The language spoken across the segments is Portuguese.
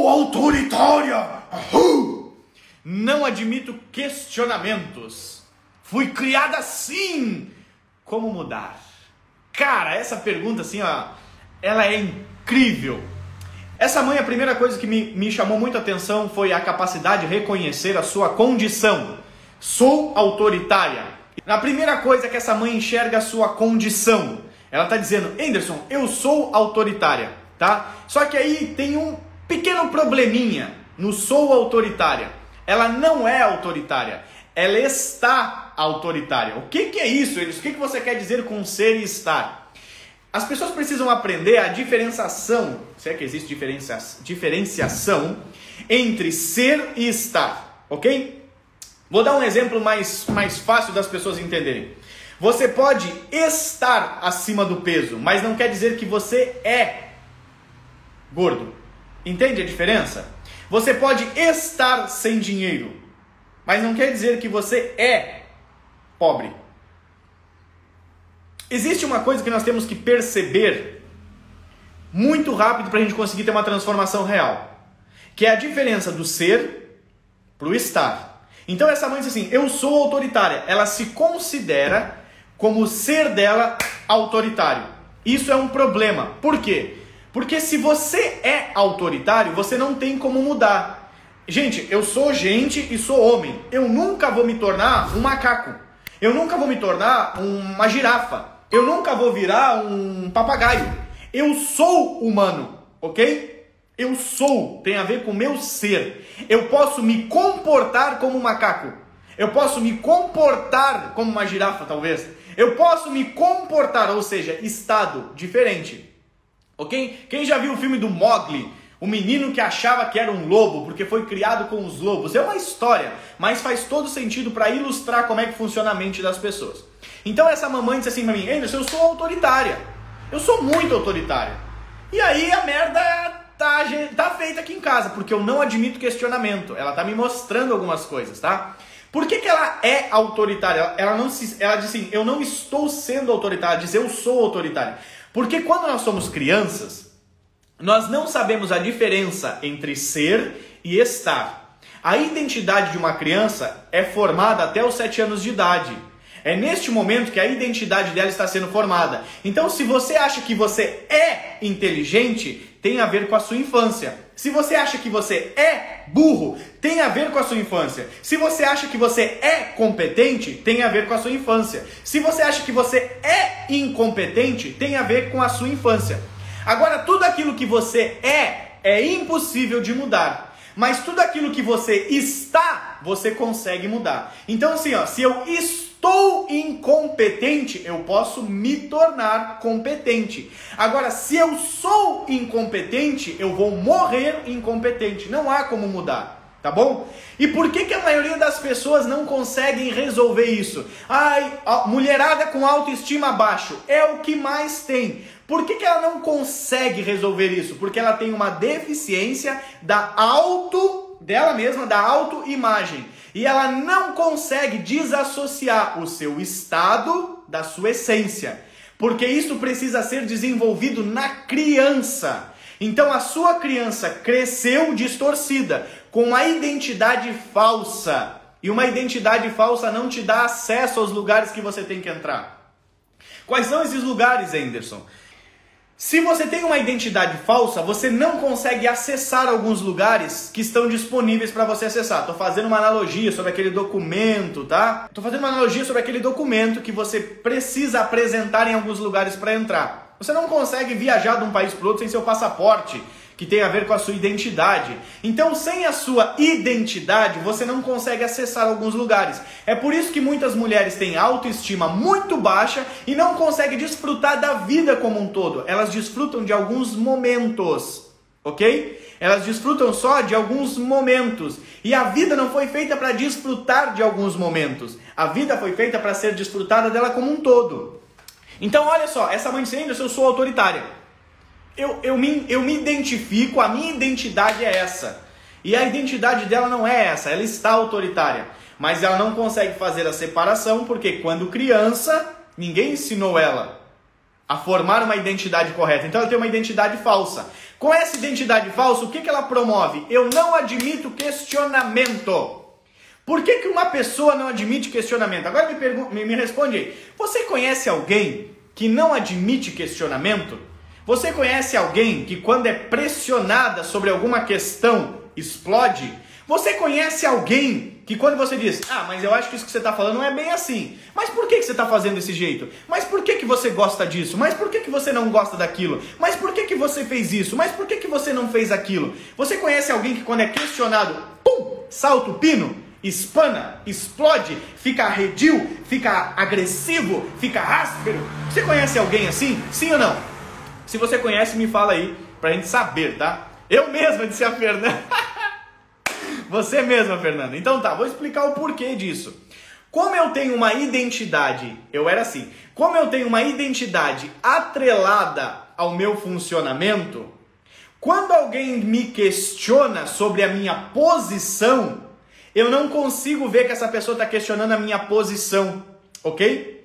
sou autoritária. Não admito questionamentos. Fui criada assim. Como mudar? Cara, essa pergunta assim, ó, ela é incrível. Essa mãe, a primeira coisa que me, me chamou muito a atenção foi a capacidade de reconhecer a sua condição. Sou autoritária. Na primeira coisa que essa mãe enxerga a sua condição. Ela está dizendo, Anderson, eu sou autoritária, tá? Só que aí tem um pequeno probleminha no sou autoritária. Ela não é autoritária, ela está autoritária. O que, que é isso, Eles? O que, que você quer dizer com ser e estar? As pessoas precisam aprender a diferenciação, se é que existe diferencia, diferenciação, entre ser e estar, ok? Vou dar um exemplo mais, mais fácil das pessoas entenderem. Você pode estar acima do peso, mas não quer dizer que você é gordo. Entende a diferença? Você pode estar sem dinheiro, mas não quer dizer que você é pobre. Existe uma coisa que nós temos que perceber muito rápido para a gente conseguir ter uma transformação real, que é a diferença do ser para o estar. Então essa mãe diz assim: Eu sou autoritária. Ela se considera como ser dela autoritário. Isso é um problema. Por quê? Porque se você é autoritário, você não tem como mudar. Gente, eu sou gente e sou homem. Eu nunca vou me tornar um macaco. Eu nunca vou me tornar uma girafa. Eu nunca vou virar um papagaio. Eu sou humano, ok? Eu sou, tem a ver com meu ser. Eu posso me comportar como um macaco. Eu posso me comportar como uma girafa, talvez. Eu posso me comportar, ou seja, estado diferente. Ok? Quem já viu o filme do Mogli? O menino que achava que era um lobo porque foi criado com os lobos. É uma história, mas faz todo sentido para ilustrar como é que funciona a mente das pessoas. Então essa mamãe disse assim para mim: Anderson, eu sou autoritária. Eu sou muito autoritária. E aí a merda tá, tá feita aqui em casa, porque eu não admito questionamento. Ela tá me mostrando algumas coisas, tá? Por que, que ela é autoritária? Ela, não se, ela diz assim: eu não estou sendo autoritária, ela diz eu sou autoritária. Porque quando nós somos crianças, nós não sabemos a diferença entre ser e estar. A identidade de uma criança é formada até os 7 anos de idade. É neste momento que a identidade dela está sendo formada. Então, se você acha que você é inteligente, tem a ver com a sua infância. Se você acha que você é burro, tem a ver com a sua infância. Se você acha que você é competente, tem a ver com a sua infância. Se você acha que você é incompetente, tem a ver com a sua infância. Agora, tudo aquilo que você é, é impossível de mudar. Mas tudo aquilo que você está, você consegue mudar. Então, assim, ó, se eu estou estou incompetente, eu posso me tornar competente. Agora, se eu sou incompetente, eu vou morrer incompetente. Não há como mudar. Tá bom? E por que, que a maioria das pessoas não conseguem resolver isso? Ai, mulherada com autoestima baixo é o que mais tem. Por que, que ela não consegue resolver isso? Porque ela tem uma deficiência da auto dela mesma, da autoimagem. E ela não consegue desassociar o seu estado da sua essência, porque isso precisa ser desenvolvido na criança. Então a sua criança cresceu distorcida, com uma identidade falsa. E uma identidade falsa não te dá acesso aos lugares que você tem que entrar. Quais são esses lugares, Anderson? Se você tem uma identidade falsa, você não consegue acessar alguns lugares que estão disponíveis para você acessar. Estou fazendo uma analogia sobre aquele documento, tá? Estou fazendo uma analogia sobre aquele documento que você precisa apresentar em alguns lugares para entrar. Você não consegue viajar de um país para outro sem seu passaporte que tem a ver com a sua identidade. Então, sem a sua identidade, você não consegue acessar alguns lugares. É por isso que muitas mulheres têm autoestima muito baixa e não conseguem desfrutar da vida como um todo. Elas desfrutam de alguns momentos, ok? Elas desfrutam só de alguns momentos. E a vida não foi feita para desfrutar de alguns momentos. A vida foi feita para ser desfrutada dela como um todo. Então, olha só, essa mãe dizendo, eu sou autoritária eu, eu, me, eu me identifico, a minha identidade é essa. E a identidade dela não é essa, ela está autoritária. Mas ela não consegue fazer a separação porque quando criança, ninguém ensinou ela a formar uma identidade correta. Então ela tem uma identidade falsa. Com essa identidade falsa, o que, que ela promove? Eu não admito questionamento. Por que, que uma pessoa não admite questionamento? Agora me, me, me responde aí. Você conhece alguém que não admite questionamento? Você conhece alguém que, quando é pressionada sobre alguma questão, explode? Você conhece alguém que quando você diz, ah, mas eu acho que isso que você está falando não é bem assim. Mas por que, que você está fazendo desse jeito? Mas por que, que você gosta disso? Mas por que, que você não gosta daquilo? Mas por que, que você fez isso? Mas por que, que você não fez aquilo? Você conhece alguém que quando é questionado, pum, salta o pino? espana, explode, fica arredio, fica agressivo, fica áspero. Você conhece alguém assim? Sim ou não? Se você conhece, me fala aí pra gente saber, tá? Eu mesma disse a Fernanda. Você mesma, Fernanda. Então tá, vou explicar o porquê disso. Como eu tenho uma identidade, eu era assim. Como eu tenho uma identidade atrelada ao meu funcionamento, quando alguém me questiona sobre a minha posição, eu não consigo ver que essa pessoa está questionando a minha posição, ok?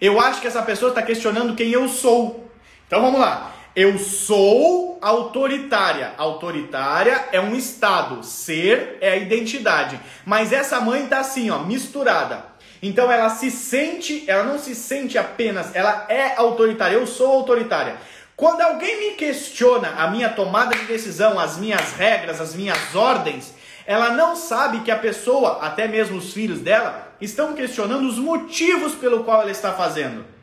Eu acho que essa pessoa está questionando quem eu sou. Então vamos lá. Eu sou autoritária. Autoritária é um estado, ser é a identidade. Mas essa mãe tá assim, ó, misturada. Então ela se sente, ela não se sente apenas, ela é autoritária. Eu sou autoritária. Quando alguém me questiona a minha tomada de decisão, as minhas regras, as minhas ordens, ela não sabe que a pessoa, até mesmo os filhos dela, estão questionando os motivos pelo qual ela está fazendo.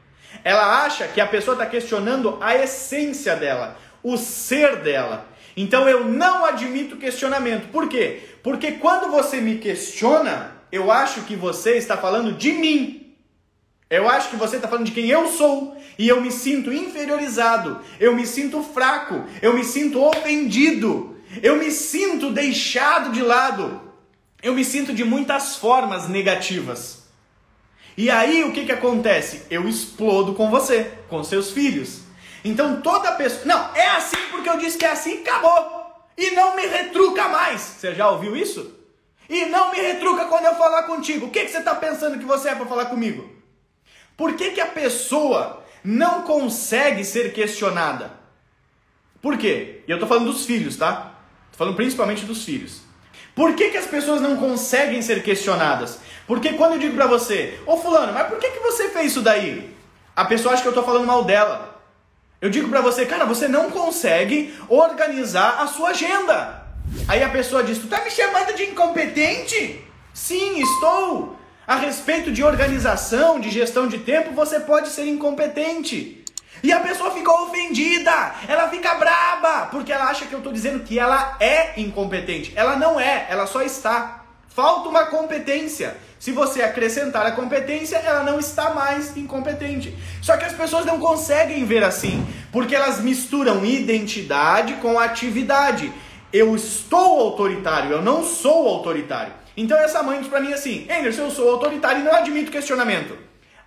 Ela acha que a pessoa está questionando a essência dela, o ser dela. Então eu não admito questionamento. Por quê? Porque quando você me questiona, eu acho que você está falando de mim. Eu acho que você está falando de quem eu sou. E eu me sinto inferiorizado. Eu me sinto fraco. Eu me sinto ofendido. Eu me sinto deixado de lado. Eu me sinto de muitas formas negativas. E aí o que, que acontece? Eu explodo com você, com seus filhos. Então toda pessoa. Não, é assim porque eu disse que é assim, acabou. E não me retruca mais. Você já ouviu isso? E não me retruca quando eu falar contigo. O que, que você está pensando que você é para falar comigo? Por que, que a pessoa não consegue ser questionada? Por quê? E eu estou falando dos filhos, tá? Estou falando principalmente dos filhos. Por que, que as pessoas não conseguem ser questionadas? Porque quando eu digo para você, ô fulano, mas por que, que você fez isso daí? A pessoa acha que eu estou falando mal dela. Eu digo para você, cara, você não consegue organizar a sua agenda. Aí a pessoa diz, tu tá me chamando de incompetente? Sim, estou. A respeito de organização, de gestão de tempo, você pode ser incompetente. E a pessoa fica ofendida, ela fica braba, porque ela acha que eu estou dizendo que ela é incompetente. Ela não é, ela só está. Falta uma competência. Se você acrescentar a competência, ela não está mais incompetente. Só que as pessoas não conseguem ver assim, porque elas misturam identidade com atividade. Eu estou autoritário, eu não sou autoritário. Então essa mãe diz para mim assim: Anderson, eu sou autoritário e não admito questionamento.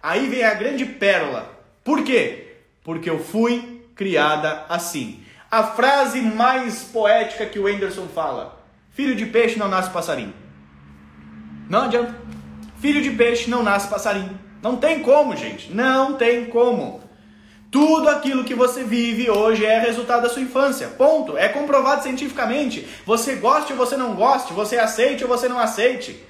Aí vem a grande pérola. Por quê? Porque eu fui criada assim. A frase mais poética que o Anderson fala: Filho de peixe não nasce passarinho. Não adianta. Filho de peixe não nasce passarinho. Não tem como, gente. Não tem como. Tudo aquilo que você vive hoje é resultado da sua infância. Ponto. É comprovado cientificamente. Você goste ou você não goste, você aceite ou você não aceite.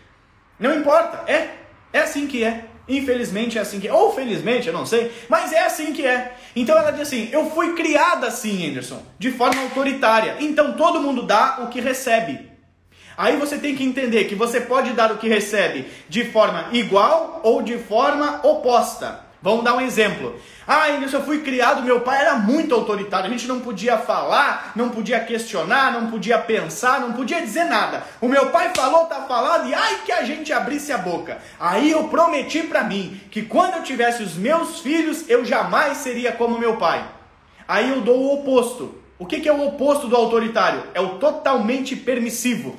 Não importa. É. É assim que é. Infelizmente é assim que é. Ou felizmente, eu não sei. Mas é assim que é. Então ela diz assim: Eu fui criada assim, Anderson. De forma autoritária. Então todo mundo dá o que recebe. Aí você tem que entender que você pode dar o que recebe de forma igual ou de forma oposta. Vamos dar um exemplo. Ah, Anderson, eu fui criado, meu pai era muito autoritário, a gente não podia falar, não podia questionar, não podia pensar, não podia dizer nada. O meu pai falou, tá falado, e ai que a gente abrisse a boca. Aí eu prometi para mim que quando eu tivesse os meus filhos, eu jamais seria como meu pai. Aí eu dou o oposto. O que, que é o oposto do autoritário? É o totalmente permissivo.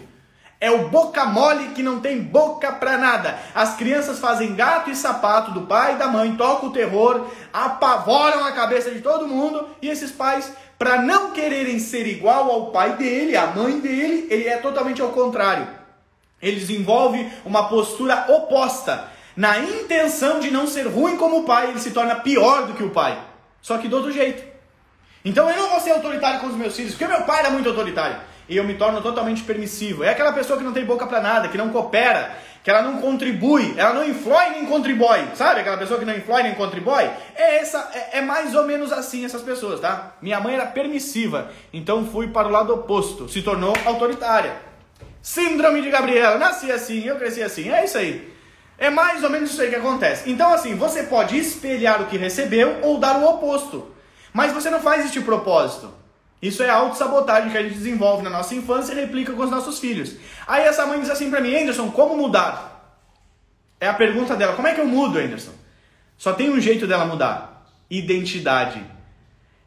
É o boca mole que não tem boca pra nada. As crianças fazem gato e sapato do pai e da mãe, tocam o terror, apavoram a cabeça de todo mundo e esses pais, para não quererem ser igual ao pai dele, à mãe dele, ele é totalmente ao contrário. Ele desenvolve uma postura oposta. Na intenção de não ser ruim como o pai, ele se torna pior do que o pai. só que do outro jeito. Então eu não vou ser autoritário com os meus filhos, porque meu pai era muito autoritário. E eu me torno totalmente permissivo. É aquela pessoa que não tem boca para nada, que não coopera, que ela não contribui, ela não influi nem contribui, sabe? Aquela pessoa que não influi nem contribui. É, essa, é, é mais ou menos assim essas pessoas, tá? Minha mãe era permissiva, então fui para o lado oposto, se tornou autoritária. Síndrome de Gabriela, nasci assim, eu cresci assim, é isso aí. É mais ou menos isso aí que acontece. Então, assim, você pode espelhar o que recebeu ou dar o oposto. Mas você não faz este propósito. Isso é a autossabotagem que a gente desenvolve na nossa infância e replica com os nossos filhos. Aí essa mãe diz assim para mim, Anderson, como mudar? É a pergunta dela, como é que eu mudo, Anderson? Só tem um jeito dela mudar: identidade.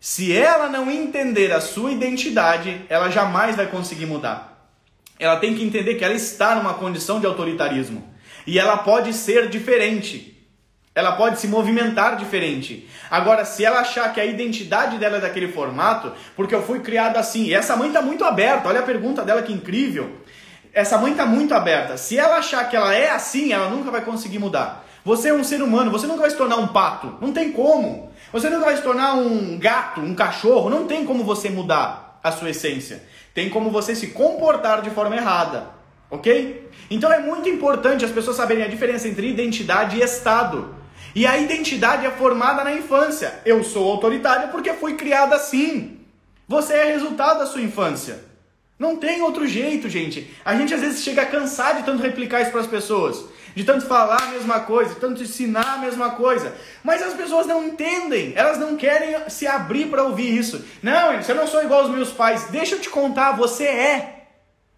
Se ela não entender a sua identidade, ela jamais vai conseguir mudar. Ela tem que entender que ela está numa condição de autoritarismo. E ela pode ser diferente. Ela pode se movimentar diferente. Agora, se ela achar que a identidade dela é daquele formato, porque eu fui criado assim, e essa mãe está muito aberta, olha a pergunta dela que incrível. Essa mãe está muito aberta. Se ela achar que ela é assim, ela nunca vai conseguir mudar. Você é um ser humano, você nunca vai se tornar um pato. Não tem como. Você nunca vai se tornar um gato, um cachorro. Não tem como você mudar a sua essência. Tem como você se comportar de forma errada. Ok? Então é muito importante as pessoas saberem a diferença entre identidade e estado. E a identidade é formada na infância. Eu sou autoritário porque fui criado assim. Você é resultado da sua infância. Não tem outro jeito, gente. A gente às vezes chega a cansar de tanto replicar isso para as pessoas, de tanto falar a mesma coisa, de tanto ensinar a mesma coisa. Mas as pessoas não entendem, elas não querem se abrir para ouvir isso. Não, eu não sou igual aos meus pais. Deixa eu te contar, você é.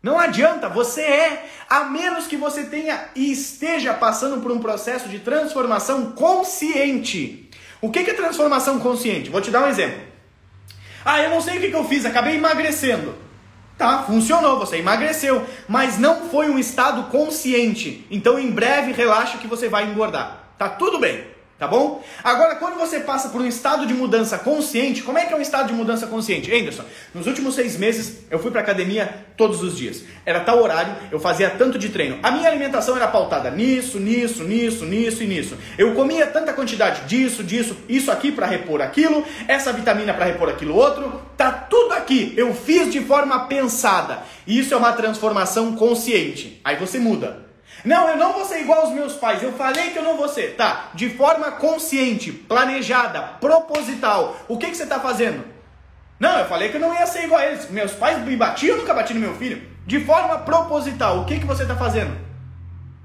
Não adianta, você é, a menos que você tenha e esteja passando por um processo de transformação consciente. O que é transformação consciente? Vou te dar um exemplo. Ah, eu não sei o que eu fiz, acabei emagrecendo. Tá, funcionou, você emagreceu, mas não foi um estado consciente. Então, em breve, relaxa que você vai engordar. Tá tudo bem. Tá bom? Agora, quando você passa por um estado de mudança consciente, como é que é um estado de mudança consciente? Anderson, nos últimos seis meses eu fui para academia todos os dias. Era tal horário, eu fazia tanto de treino. A minha alimentação era pautada nisso, nisso, nisso, nisso e nisso. Eu comia tanta quantidade disso, disso, isso aqui para repor aquilo, essa vitamina para repor aquilo outro. Tá tudo aqui. Eu fiz de forma pensada. Isso é uma transformação consciente. Aí você muda. Não, eu não vou ser igual aos meus pais. Eu falei que eu não vou ser. Tá, de forma consciente, planejada, proposital. O que, que você está fazendo? Não, eu falei que eu não ia ser igual a eles. Meus pais me batiam, nunca bati no meu filho. De forma proposital, o que, que você está fazendo?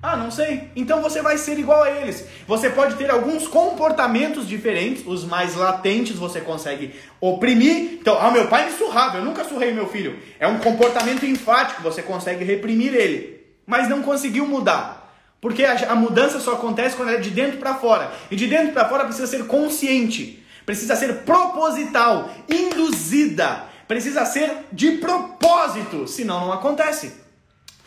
Ah, não sei. Então você vai ser igual a eles. Você pode ter alguns comportamentos diferentes, os mais latentes você consegue oprimir. Então, ah, meu pai me surrava, eu nunca surrei meu filho. É um comportamento enfático, você consegue reprimir ele mas não conseguiu mudar. Porque a, a mudança só acontece quando é de dentro para fora. E de dentro para fora precisa ser consciente, precisa ser proposital, induzida, precisa ser de propósito, senão não acontece.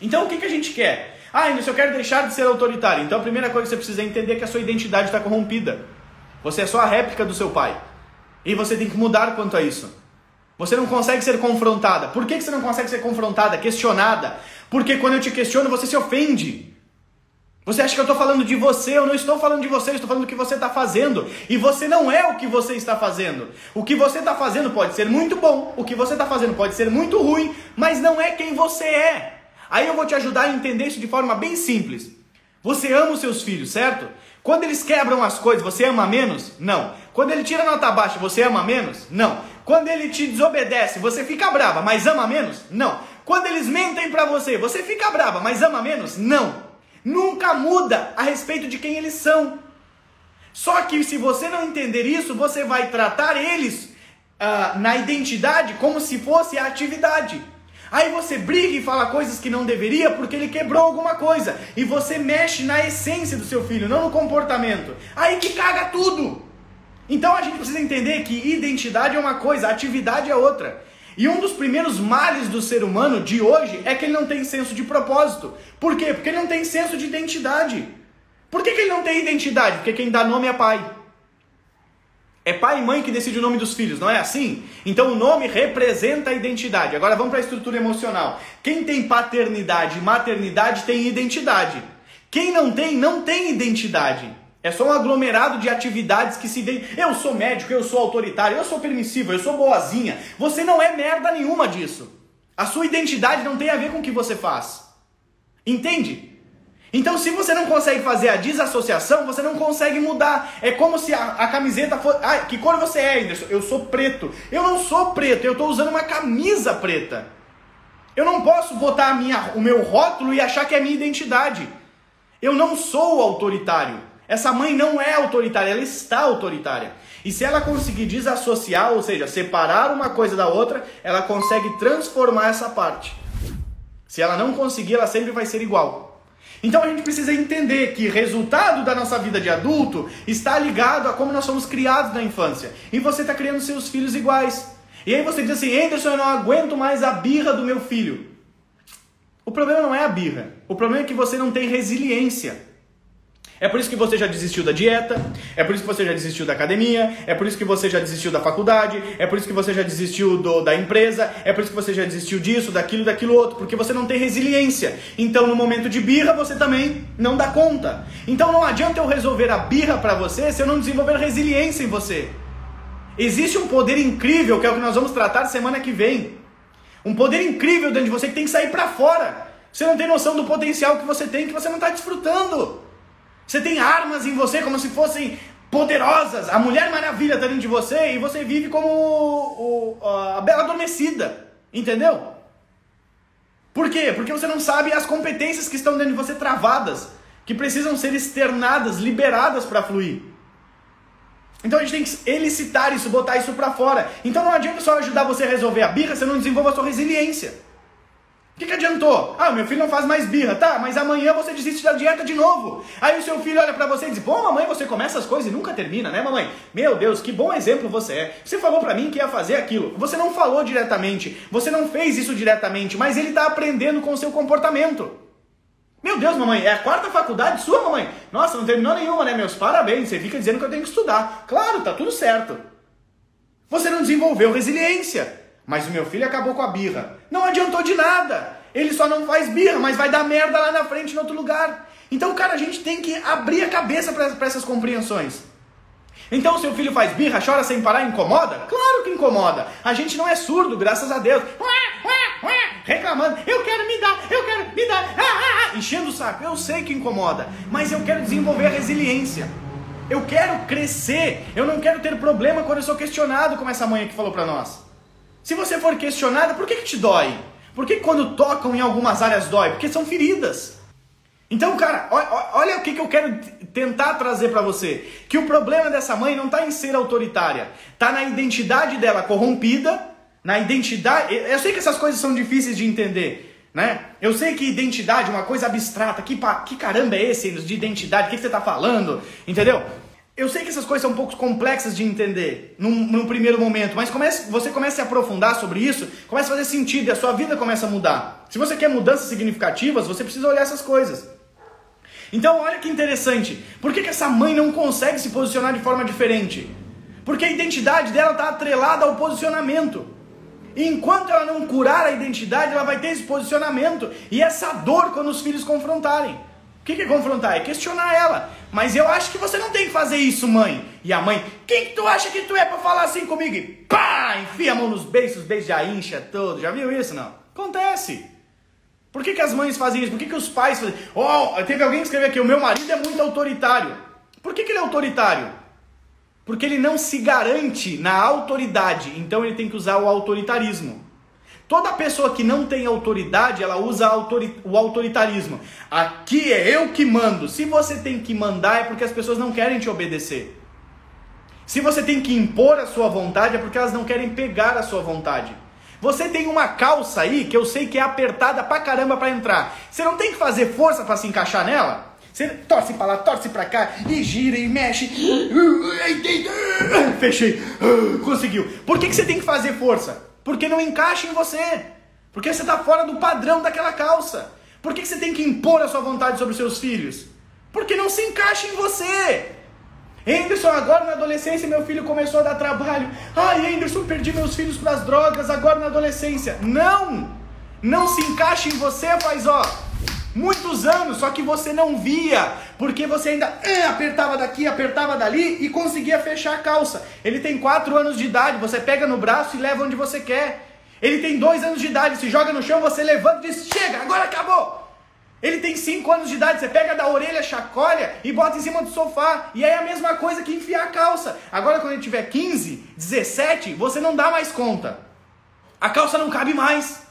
Então o que, que a gente quer? Ah, se eu quero deixar de ser autoritário. Então a primeira coisa que você precisa entender é que a sua identidade está corrompida. Você é só a réplica do seu pai. E você tem que mudar quanto a isso. Você não consegue ser confrontada. Por que, que você não consegue ser confrontada, questionada? Porque quando eu te questiono, você se ofende. Você acha que eu estou falando de você? Eu não estou falando de você, eu estou falando do que você está fazendo. E você não é o que você está fazendo. O que você está fazendo pode ser muito bom, o que você está fazendo pode ser muito ruim, mas não é quem você é. Aí eu vou te ajudar a entender isso de forma bem simples. Você ama os seus filhos, certo? Quando eles quebram as coisas, você ama menos? Não. Quando ele tira nota baixa, você ama menos? Não. Quando ele te desobedece, você fica brava, mas ama menos? Não. Quando eles mentem para você, você fica brava, mas ama menos? Não. Nunca muda a respeito de quem eles são. Só que se você não entender isso, você vai tratar eles uh, na identidade como se fosse a atividade. Aí você briga e fala coisas que não deveria porque ele quebrou alguma coisa. E você mexe na essência do seu filho, não no comportamento. Aí que caga tudo. Então a gente precisa entender que identidade é uma coisa, atividade é outra. E um dos primeiros males do ser humano de hoje é que ele não tem senso de propósito. Por quê? Porque ele não tem senso de identidade. Por que, que ele não tem identidade? Porque quem dá nome é pai. É pai e mãe que decide o nome dos filhos, não é assim? Então o nome representa a identidade. Agora vamos para a estrutura emocional. Quem tem paternidade e maternidade tem identidade. Quem não tem, não tem identidade. É só um aglomerado de atividades que se vê. Eu sou médico, eu sou autoritário, eu sou permissivo, eu sou boazinha. Você não é merda nenhuma disso. A sua identidade não tem a ver com o que você faz. Entende? Então, se você não consegue fazer a desassociação, você não consegue mudar. É como se a, a camiseta fosse. Ah, que cor você é, Anderson? Eu sou preto. Eu não sou preto, eu estou usando uma camisa preta. Eu não posso botar minha, o meu rótulo e achar que é minha identidade. Eu não sou autoritário. Essa mãe não é autoritária, ela está autoritária. E se ela conseguir desassociar, ou seja, separar uma coisa da outra, ela consegue transformar essa parte. Se ela não conseguir, ela sempre vai ser igual. Então a gente precisa entender que resultado da nossa vida de adulto está ligado a como nós somos criados na infância. E você está criando seus filhos iguais. E aí você diz assim, Anderson, eu não aguento mais a birra do meu filho. O problema não é a birra. O problema é que você não tem resiliência. É por isso que você já desistiu da dieta, é por isso que você já desistiu da academia, é por isso que você já desistiu da faculdade, é por isso que você já desistiu do, da empresa, é por isso que você já desistiu disso, daquilo, daquilo outro, porque você não tem resiliência. Então, no momento de birra, você também não dá conta. Então, não adianta eu resolver a birra para você se eu não desenvolver resiliência em você. Existe um poder incrível, que é o que nós vamos tratar semana que vem. Um poder incrível dentro de você que tem que sair para fora. Você não tem noção do potencial que você tem, que você não está desfrutando. Você tem armas em você como se fossem poderosas. A Mulher Maravilha está dentro de você e você vive como o, o, a Bela Adormecida. Entendeu? Por quê? Porque você não sabe as competências que estão dentro de você travadas, que precisam ser externadas, liberadas para fluir. Então a gente tem que elicitar isso, botar isso para fora. Então não adianta só ajudar você a resolver a birra, você não desenvolve a sua resiliência. O que, que adiantou? Ah, meu filho não faz mais birra, tá? Mas amanhã você desiste da dieta de novo. Aí o seu filho olha para você e diz: Pô, mamãe, você começa as coisas e nunca termina, né, mamãe? Meu Deus, que bom exemplo você é. Você falou para mim que ia fazer aquilo. Você não falou diretamente, você não fez isso diretamente, mas ele tá aprendendo com o seu comportamento. Meu Deus, mamãe, é a quarta faculdade sua, mamãe? Nossa, não terminou nenhuma, né? Meus parabéns, você fica dizendo que eu tenho que estudar. Claro, tá tudo certo. Você não desenvolveu resiliência. Mas o meu filho acabou com a birra. Não adiantou de nada. Ele só não faz birra, mas vai dar merda lá na frente em outro lugar. Então, cara, a gente tem que abrir a cabeça para essas compreensões. Então, seu filho faz birra, chora sem parar, incomoda? Claro que incomoda. A gente não é surdo, graças a Deus. Reclamando, eu quero me dar, eu quero me dar, ah, ah, ah. enchendo o saco. Eu sei que incomoda, mas eu quero desenvolver a resiliência. Eu quero crescer. Eu não quero ter problema quando eu sou questionado, como essa mãe que falou para nós. Se você for questionada, por que, que te dói? Por que quando tocam em algumas áreas dói? Porque são feridas. Então, cara, olha o que, que eu quero tentar trazer para você. Que o problema dessa mãe não está em ser autoritária. Está na identidade dela corrompida, na identidade... Eu sei que essas coisas são difíceis de entender, né? Eu sei que identidade é uma coisa abstrata. Que, que caramba é esse de identidade? O que, que você está falando? Entendeu? Eu sei que essas coisas são um pouco complexas de entender num, num primeiro momento, mas comece, você começa a se aprofundar sobre isso, começa a fazer sentido e a sua vida começa a mudar. Se você quer mudanças significativas, você precisa olhar essas coisas. Então, olha que interessante. Por que, que essa mãe não consegue se posicionar de forma diferente? Porque a identidade dela está atrelada ao posicionamento. E enquanto ela não curar a identidade, ela vai ter esse posicionamento e essa dor quando os filhos confrontarem que, que é confrontar? É questionar ela. Mas eu acho que você não tem que fazer isso, mãe. E a mãe, quem que tu acha que tu é para falar assim comigo? E pá, enfia a mão nos beijos, os beijos já incha todo. Já viu isso, não? Acontece. Por que, que as mães fazem isso? Por que, que os pais fazem? Oh, teve alguém que escreveu aqui, o meu marido é muito autoritário. Por que, que ele é autoritário? Porque ele não se garante na autoridade, então ele tem que usar o autoritarismo. Toda pessoa que não tem autoridade, ela usa o autoritarismo. Aqui é eu que mando. Se você tem que mandar, é porque as pessoas não querem te obedecer. Se você tem que impor a sua vontade, é porque elas não querem pegar a sua vontade. Você tem uma calça aí que eu sei que é apertada pra caramba para entrar. Você não tem que fazer força para se encaixar nela? Você torce para lá, torce para cá e gira e mexe. Fechei. Conseguiu. Por que, que você tem que fazer força? Porque não encaixa em você. Porque você está fora do padrão daquela calça. Por que você tem que impor a sua vontade sobre os seus filhos? Porque não se encaixa em você. Anderson, agora na adolescência meu filho começou a dar trabalho. Ai, Anderson, perdi meus filhos para as drogas agora na adolescência. Não! Não se encaixa em você, faz ó. Muitos anos, só que você não via, porque você ainda é, apertava daqui, apertava dali e conseguia fechar a calça. Ele tem 4 anos de idade, você pega no braço e leva onde você quer. Ele tem 2 anos de idade, se joga no chão, você levanta e diz: chega, agora acabou. Ele tem 5 anos de idade, você pega da orelha, chacoalha e bota em cima do sofá. E aí é a mesma coisa que enfiar a calça. Agora, quando ele tiver 15, 17, você não dá mais conta. A calça não cabe mais.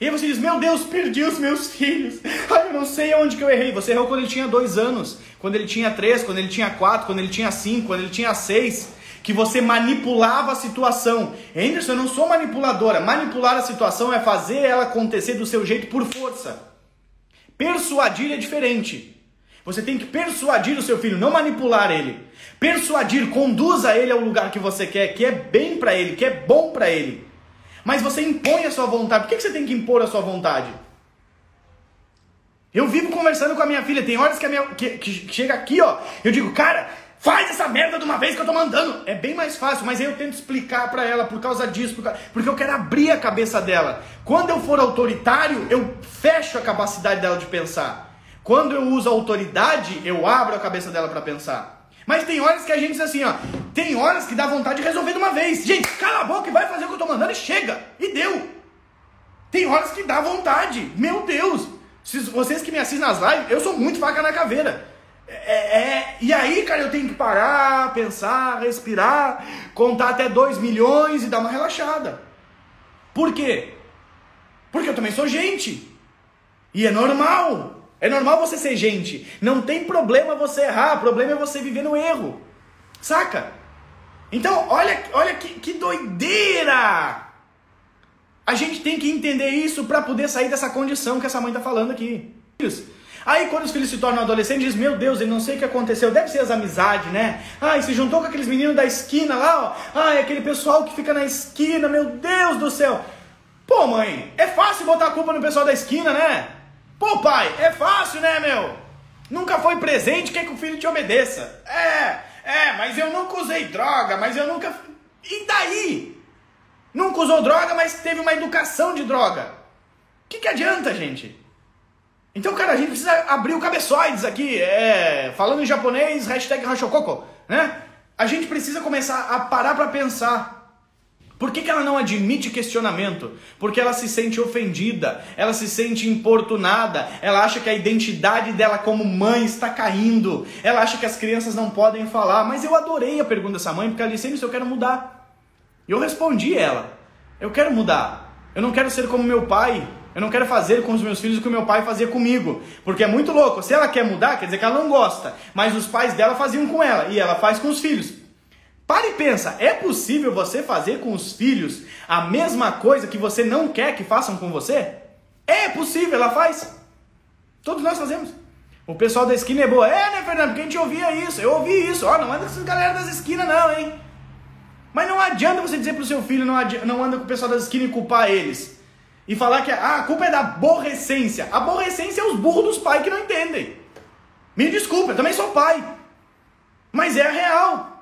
E aí você diz: Meu Deus, perdi os meus filhos. Ai, eu não sei onde que eu errei. Você errou quando ele tinha 2 anos, quando ele tinha 3, quando ele tinha 4, quando ele tinha 5, quando ele tinha 6 que você manipulava a situação. Anderson, eu não sou manipuladora. Manipular a situação é fazer ela acontecer do seu jeito por força. Persuadir é diferente. Você tem que persuadir o seu filho, não manipular ele. Persuadir, conduza ele ao lugar que você quer, que é bem para ele, que é bom para ele. Mas você impõe a sua vontade. Por que você tem que impor a sua vontade? Eu vivo conversando com a minha filha. Tem horas que, a minha, que, que chega aqui, ó. Eu digo, cara, Faz essa merda de uma vez que eu tô mandando. É bem mais fácil, mas aí eu tento explicar para ela por causa disso, porque eu quero abrir a cabeça dela. Quando eu for autoritário, eu fecho a capacidade dela de pensar. Quando eu uso autoridade, eu abro a cabeça dela para pensar. Mas tem horas que a gente diz assim, ó, tem horas que dá vontade de resolver de uma vez. Gente, cala a boca e vai fazer o que eu tô mandando e chega. E deu. Tem horas que dá vontade. Meu Deus. Vocês que me assistem nas lives, eu sou muito faca na caveira. É, é, e aí, cara, eu tenho que parar, pensar, respirar, contar até 2 milhões e dar uma relaxada. Por quê? Porque eu também sou gente. E é normal. É normal você ser gente. Não tem problema você errar, o problema é você viver no erro. Saca? Então, olha, olha que, que doideira! A gente tem que entender isso para poder sair dessa condição que essa mãe tá falando aqui. Aí quando os filhos se tornam adolescentes, diz: Meu Deus, ele não sei o que aconteceu, deve ser as amizades, né? Ai, se juntou com aqueles meninos da esquina lá, ó. Ai, aquele pessoal que fica na esquina, meu Deus do céu. Pô, mãe, é fácil botar a culpa no pessoal da esquina, né? Pô, pai, é fácil, né, meu? Nunca foi presente, quer que o filho te obedeça. É, é, mas eu nunca usei droga, mas eu nunca. E daí? Nunca usou droga, mas teve uma educação de droga. O que, que adianta, gente? Então, cara, a gente precisa abrir o cabeçoides aqui, é, falando em japonês, hashtag Hashokoko, né? A gente precisa começar a parar para pensar. Por que, que ela não admite questionamento? Porque ela se sente ofendida, ela se sente importunada, ela acha que a identidade dela como mãe está caindo, ela acha que as crianças não podem falar. Mas eu adorei a pergunta dessa mãe, porque ela disse: eu quero mudar. E eu respondi ela: Eu quero mudar. Eu não quero ser como meu pai. Eu não quero fazer com os meus filhos o que meu pai fazia comigo. Porque é muito louco. Se ela quer mudar, quer dizer que ela não gosta. Mas os pais dela faziam com ela. E ela faz com os filhos. Para e pensa: é possível você fazer com os filhos a mesma coisa que você não quer que façam com você? É possível, ela faz. Todos nós fazemos. O pessoal da esquina é boa. É, né, Fernando? Porque a gente ouvia isso. Eu ouvi isso. Ó, não anda com essas galera das esquinas, não, hein? Mas não adianta você dizer pro seu filho, não, não anda com o pessoal das esquinas e culpar eles e falar que ah, a culpa é da aborrecência. Aborrecência é os burros dos pais que não entendem. Me desculpa, eu também sou pai. Mas é a real.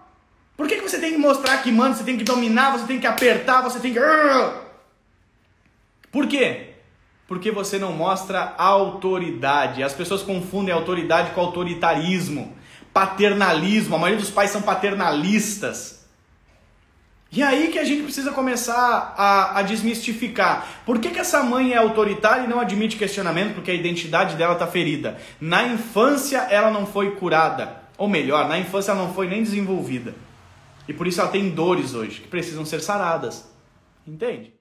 Por que, que você tem que mostrar que manda, você tem que dominar, você tem que apertar, você tem que. Por quê? Porque você não mostra autoridade. As pessoas confundem autoridade com autoritarismo, paternalismo. A maioria dos pais são paternalistas. E aí que a gente precisa começar a, a desmistificar. Por que, que essa mãe é autoritária e não admite questionamento? Porque a identidade dela está ferida. Na infância ela não foi curada. Ou melhor, na infância ela não foi nem desenvolvida. E por isso ela tem dores hoje, que precisam ser saradas. Entende?